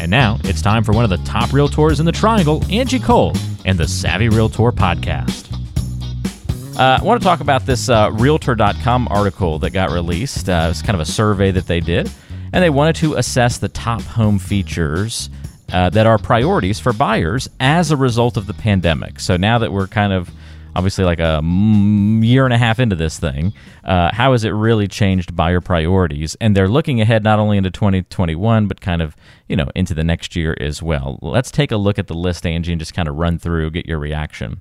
And now it's time for one of the top realtors in the triangle, Angie Cole, and the Savvy Realtor podcast. Uh, I want to talk about this uh, Realtor.com article that got released. Uh, it's kind of a survey that they did, and they wanted to assess the top home features uh, that are priorities for buyers as a result of the pandemic. So now that we're kind of obviously like a year and a half into this thing. Uh, how has it really changed buyer priorities? And they're looking ahead not only into 2021, but kind of, you know, into the next year as well. Let's take a look at the list, Angie, and just kind of run through, get your reaction.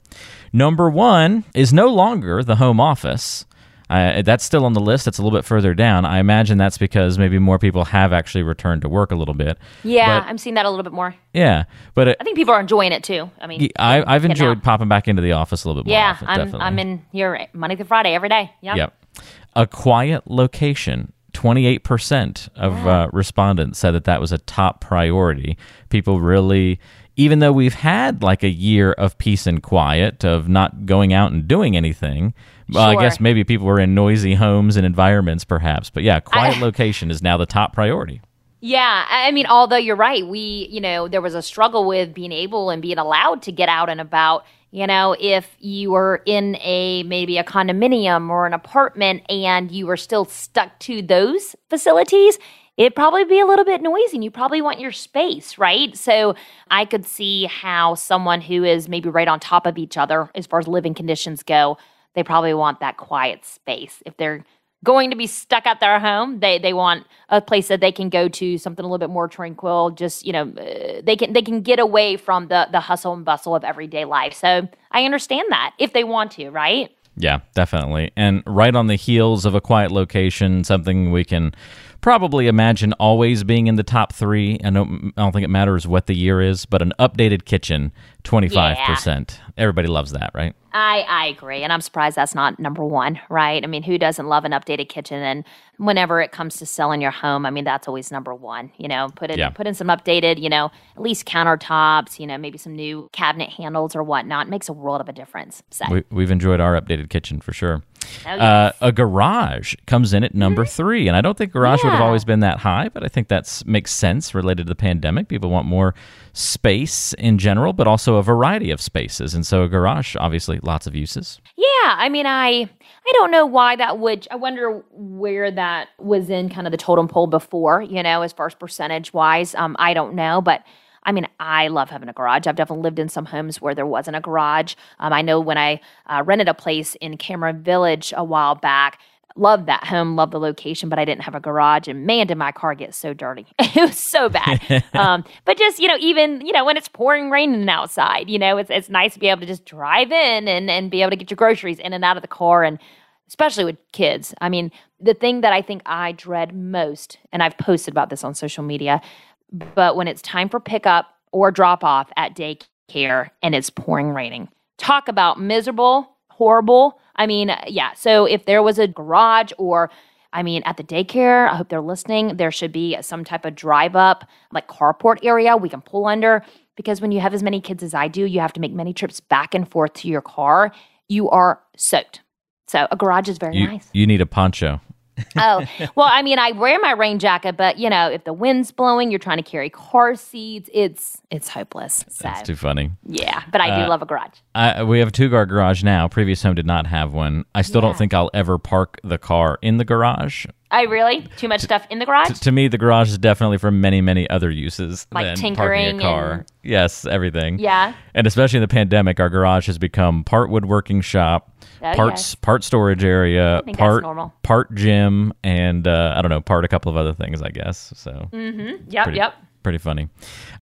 Number one is no longer the home office. Uh, that's still on the list. It's a little bit further down. I imagine that's because maybe more people have actually returned to work a little bit. Yeah, but, I'm seeing that a little bit more. Yeah, but it, I think people are enjoying it too. I mean, I, have enjoyed popping back into the office a little bit more. Yeah, often, I'm, definitely. I'm in here Monday through Friday every day. Yeah. Yep. A quiet location. 28% of uh, respondents said that that was a top priority. People really even though we've had like a year of peace and quiet, of not going out and doing anything, well, I guess maybe people were in noisy homes and environments, perhaps. But yeah, quiet I, location is now the top priority. Yeah, I mean, although you're right, we, you know, there was a struggle with being able and being allowed to get out and about. You know, if you were in a maybe a condominium or an apartment and you were still stuck to those facilities, it'd probably be a little bit noisy and you probably want your space, right? So I could see how someone who is maybe right on top of each other as far as living conditions go, they probably want that quiet space. If they're going to be stuck at their home, they they want a place that they can go to, something a little bit more tranquil. Just you know, uh, they can they can get away from the the hustle and bustle of everyday life. So I understand that if they want to, right? Yeah, definitely. And right on the heels of a quiet location, something we can probably imagine always being in the top three. I don't, mm, I don't think it matters what the year is, but an updated kitchen, 25%. Yeah. Everybody loves that, right? I, I agree. And I'm surprised that's not number one, right? I mean, who doesn't love an updated kitchen? And whenever it comes to selling your home, I mean, that's always number one. You know, put in, yeah. put in some updated, you know, at least countertops, you know, maybe some new cabinet handles or whatnot. It makes a world of a difference. So. We, have enjoyed our updated kitchen for sure. Oh, yes. uh, a garage comes in at number mm-hmm. three. And I don't think garage yeah. would have always been that high, but I think that makes sense related to the pandemic. People want more space in general, but also a variety of spaces. And so a garage, obviously, lots of uses. Yeah. I mean, I. I don't know why that would. I wonder where that was in kind of the totem pole before, you know, as far as percentage wise. Um, I don't know, but I mean, I love having a garage. I've definitely lived in some homes where there wasn't a garage. Um, I know when I uh, rented a place in Cameron Village a while back, loved that home, loved the location, but I didn't have a garage. And man, did my car get so dirty. it was so bad. um, but just, you know, even, you know, when it's pouring raining outside, you know, it's, it's nice to be able to just drive in and, and be able to get your groceries in and out of the car. And especially with kids. I mean, the thing that I think I dread most, and I've posted about this on social media, but when it's time for pickup or drop off at daycare and it's pouring raining, talk about miserable, horrible. I mean, yeah. So if there was a garage or I mean, at the daycare, I hope they're listening. There should be some type of drive up, like carport area we can pull under. Because when you have as many kids as I do, you have to make many trips back and forth to your car. You are soaked. So a garage is very you, nice. You need a poncho oh, well, I mean, I wear my rain jacket, but you know, if the wind's blowing, you're trying to carry car seats. It's it's hopeless. So, That's too funny. Yeah, but I do uh, love a garage. I, we have a two car garage now. Previous home did not have one. I still yeah. don't think I'll ever park the car in the garage. I really too much stuff in the garage. T- to me, the garage is definitely for many, many other uses like than tinkering parking a car. And... Yes, everything. Yeah, and especially in the pandemic, our garage has become part woodworking shop, oh, parts, part storage area, part part gym, and uh, I don't know, part a couple of other things, I guess. So, mm-hmm. yep, pretty, yep, pretty funny.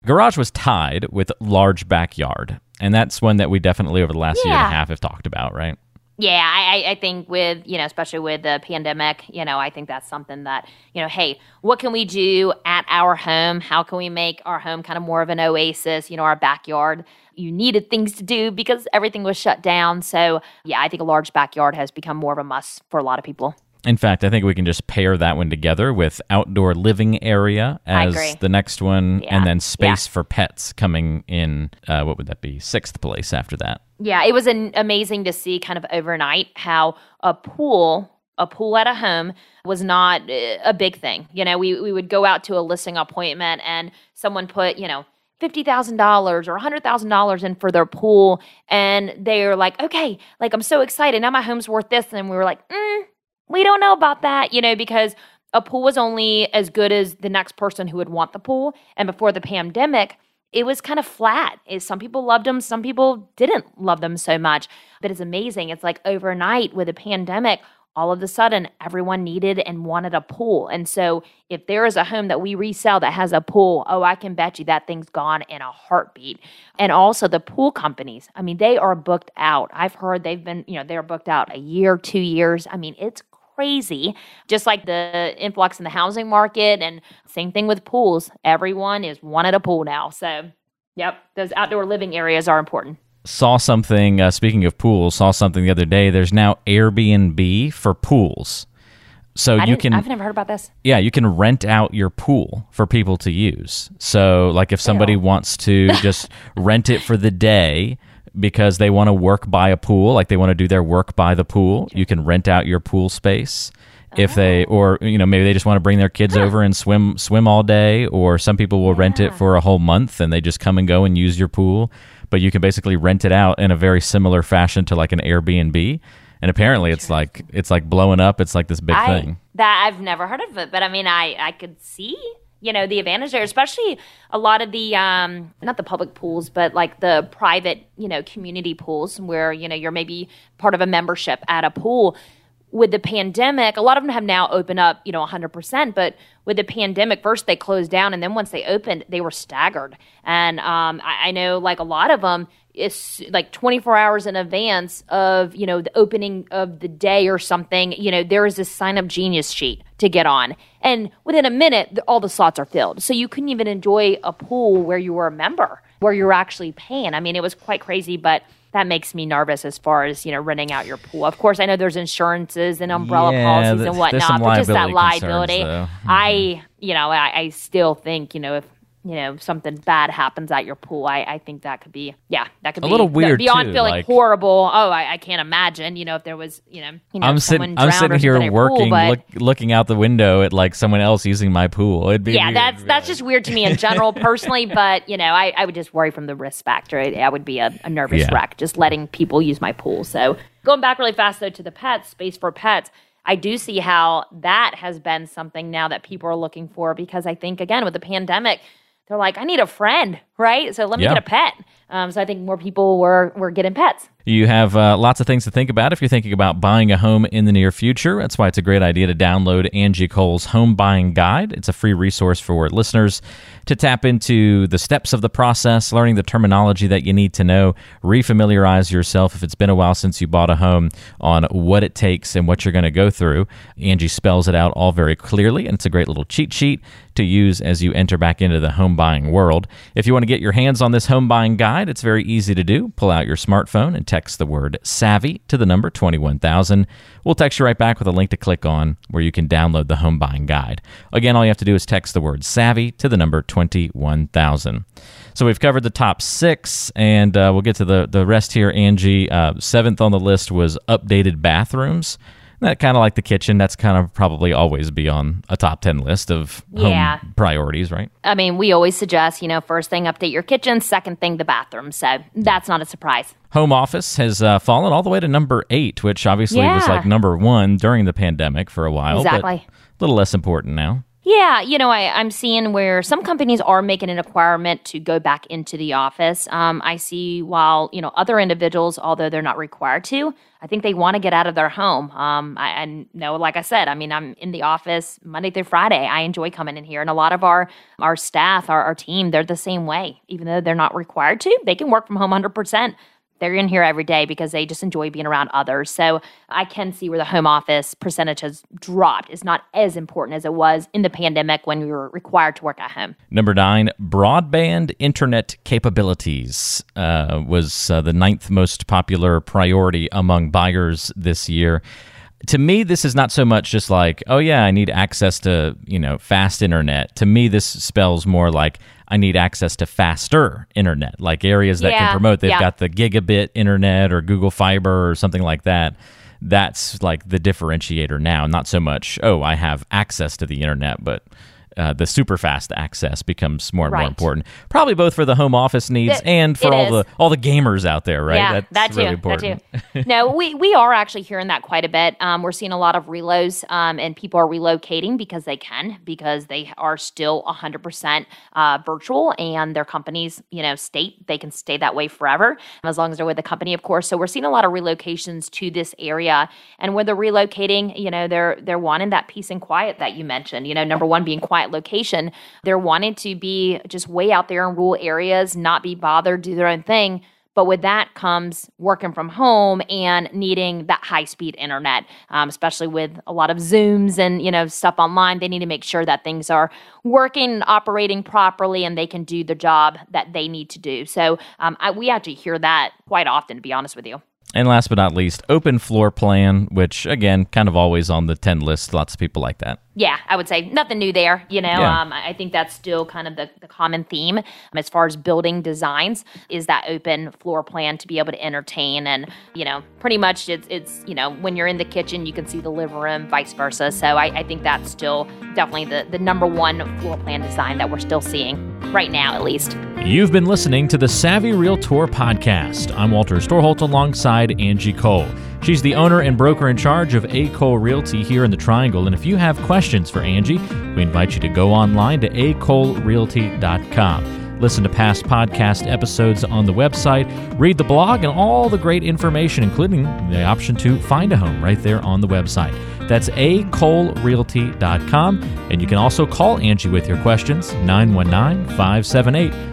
Garage was tied with large backyard, and that's one that we definitely over the last yeah. year and a half have talked about, right? Yeah, I, I think with, you know, especially with the pandemic, you know, I think that's something that, you know, hey, what can we do at our home? How can we make our home kind of more of an oasis, you know, our backyard? You needed things to do because everything was shut down. So, yeah, I think a large backyard has become more of a must for a lot of people. In fact, I think we can just pair that one together with outdoor living area as the next one, Yeah. and then space Yeah. for pets coming in. Uh, what would that be? Sixth place after that. Yeah, it was an, amazing to see kind of overnight how a pool, a pool at a home, was not uh, a big thing. You know, we we would go out to a listing appointment and someone put, you know, fifty thousand dollars or hundred thousand dollars in for their pool, and they're like, okay, like I'm so excited now, my home's worth this, and we were like, mm, we don't know about that, you know, because a pool was only as good as the next person who would want the pool, and before the pandemic it was kind of flat. Some people loved them, some people didn't love them so much. But it's amazing. It's like overnight with a pandemic, all of a sudden everyone needed and wanted a pool. And so if there is a home that we resell that has a pool, oh, I can bet you that thing's gone in a heartbeat. And also the pool companies, I mean, they are booked out. I've heard they've been, you know, they're booked out a year, two years. I mean, it's crazy. Just like the influx in the housing market and same thing with pools. Everyone is wanted a pool now. So, yep, those outdoor living areas are important. Saw something. Uh, speaking of pools, saw something the other day. There's now Airbnb for pools. So you can I've never heard about this. Yeah, you can rent out your pool for people to use. So, like, if somebody Ew. wants to just rent it for the day because they want to work by a pool, like they want to do their work by the pool, you can rent out your pool space. If they, Oh. or you know, maybe they just want to bring their kids over and swim swim all day, or some people will rent it for a whole month and they just come and go and use your pool. But you can basically rent it out in a very similar fashion to like an Airbnb. And apparently, it's like it's like blowing up. It's like this big I thing. that I've never heard of it, but I mean, I I could see you know the advantage there, especially a lot of the um not the public pools, but like the private you know community pools where you know you're maybe part of a membership at a pool. With the pandemic, a lot of them have now opened up, you know, 100%. But with the pandemic, first they closed down, and then once they opened, they were staggered. And um, I, I know, like a lot of them, it's like 24 hours in advance of you know the opening of the day or something you know there is this sign up genius sheet to get on. And within a minute all the slots are filled. So you couldn't even enjoy a pool where you were a member where you were actually paying. I mean it was quite crazy but that makes me nervous as far as you know renting out your pool. Of course i know there's insurances and umbrella Yeah, policies and whatnot but just that liability concerns, i mm-hmm. you know I, I still think you know if you know something bad happens at your pool i, I think that could be yeah that could A be a little weird, beyond too, feeling like- horrible oh I, I can't imagine you know if there was you know, you know I'm sitting. I'm sitting here your pool, working, but- look, looking out the window at like someone else using my pool. It'd be yeah, weird. that's that's just weird to me in general, personally. But you know, I, I would just worry from the risk factor. I, I would be a, a nervous Yeah. wreck just letting people use my pool. So going back really fast though to the pets, space for pets. I do see how that has been something now that people are looking for because I think again with the pandemic, they're like, I need a friend, right? So let me Yeah. get a pet. Um, so I think more people were were getting pets. You have uh, lots of things to think about if you're thinking about buying a home in the near future. That's why it's a great idea to download Angie Cole's Home Buying Guide. It's a free resource for listeners to tap into the steps of the process, learning the terminology that you need to know, refamiliarize yourself if it's been a while since you bought a home on what it takes and what you're going to go through. Angie spells it out all very clearly, and it's a great little cheat sheet to use as you enter back into the home buying world. If you want to get your hands on this home buying guide, it's very easy to do. Pull out your smartphone and text the word savvy to the number 21000. We'll text you right back with a link to click on where you can download the home buying guide. Again, all you have to do is text the word savvy to the number 21000. So we've covered the top six, and uh, we'll get to the, the rest here, Angie. Uh, seventh on the list was updated bathrooms. That kind of like the kitchen. That's kind of probably always be on a top 10 list of home Yeah. priorities, right? I mean, we always suggest, you know, first thing update your kitchen, second thing the bathroom. So that's not a surprise. Home office has uh, fallen all the way to number eight, which obviously was like number one during the pandemic for a while. Exactly. A little less important now. Yeah, you know, I, I'm seeing where some companies are making an requirement to go back into the office. Um, I see while, you know, other individuals, although they're not required to, I think they want to get out of their home. Um, I, I know, like I said, I mean, I'm in the office Monday through Friday. I enjoy coming in here. And a lot of our, our staff, our, our team, they're the same way. Even though they're not required to, they can work from home 100%. They're in here every day because they just enjoy being around others. So I can see where the home office percentage has dropped. It's not as important as it was in the pandemic when we were required to work at home. Number nine, broadband internet capabilities uh, was uh, the ninth most popular priority among buyers this year to me this is not so much just like oh yeah i need access to you know fast internet. To me this spells more like i need access to faster internet like areas that Yeah, can promote. They've yeah. got the gigabit internet or google fiber or something like that. That's like the differentiator now. Not so much oh i have access to the internet but uh, the super fast access becomes more and more important. Probably both for the home office needs It- and for all is. the all the gamers out there, right? Yeah, That's that too. really important. That too. no, we we are actually hearing that quite a bit. Um, we're seeing a lot of reloads, um, and people are relocating because they can, because they are still 100% uh, virtual, and their companies, you know, state they can stay that way forever as long as they're with the company, of course. So we're seeing a lot of relocations to this area, and when they're relocating, you know, they're they're wanting that peace and quiet that you mentioned. You know, number one being quiet location. They're wanting to be just way out there in rural areas, not be bothered, do their own thing. But with that comes working from home and needing that high speed internet, um, especially with a lot of Zooms and you know stuff online. They need to make sure that things are working operating properly, and they can do the job that they need to do. So um, I, we actually hear that quite often, to be honest with you. And last but not least, open floor plan, which again, kind of always on the 10 list. Lots of people like that. Yeah, I would say nothing new there. You know, Yeah. um, I think that's still kind of the, the common theme um, as far as building designs is that open floor plan to be able to entertain and you know pretty much it's it's you know when you're in the kitchen you can see the living room, vice versa. So I, I think that's still definitely the the number one floor plan design that we're still seeing right now at least. You've been listening to the Savvy Realtor podcast. I'm Walter Storholt alongside Angie Cole. She's the owner and broker in charge of A. Cole Realty here in the Triangle. And if you have questions for Angie, we invite you to go online to acolerealty.com. Listen to past podcast episodes on the website, read the blog, and all the great information, including the option to find a home right there on the website. That's acolerealty.com. And you can also call Angie with your questions, 919 578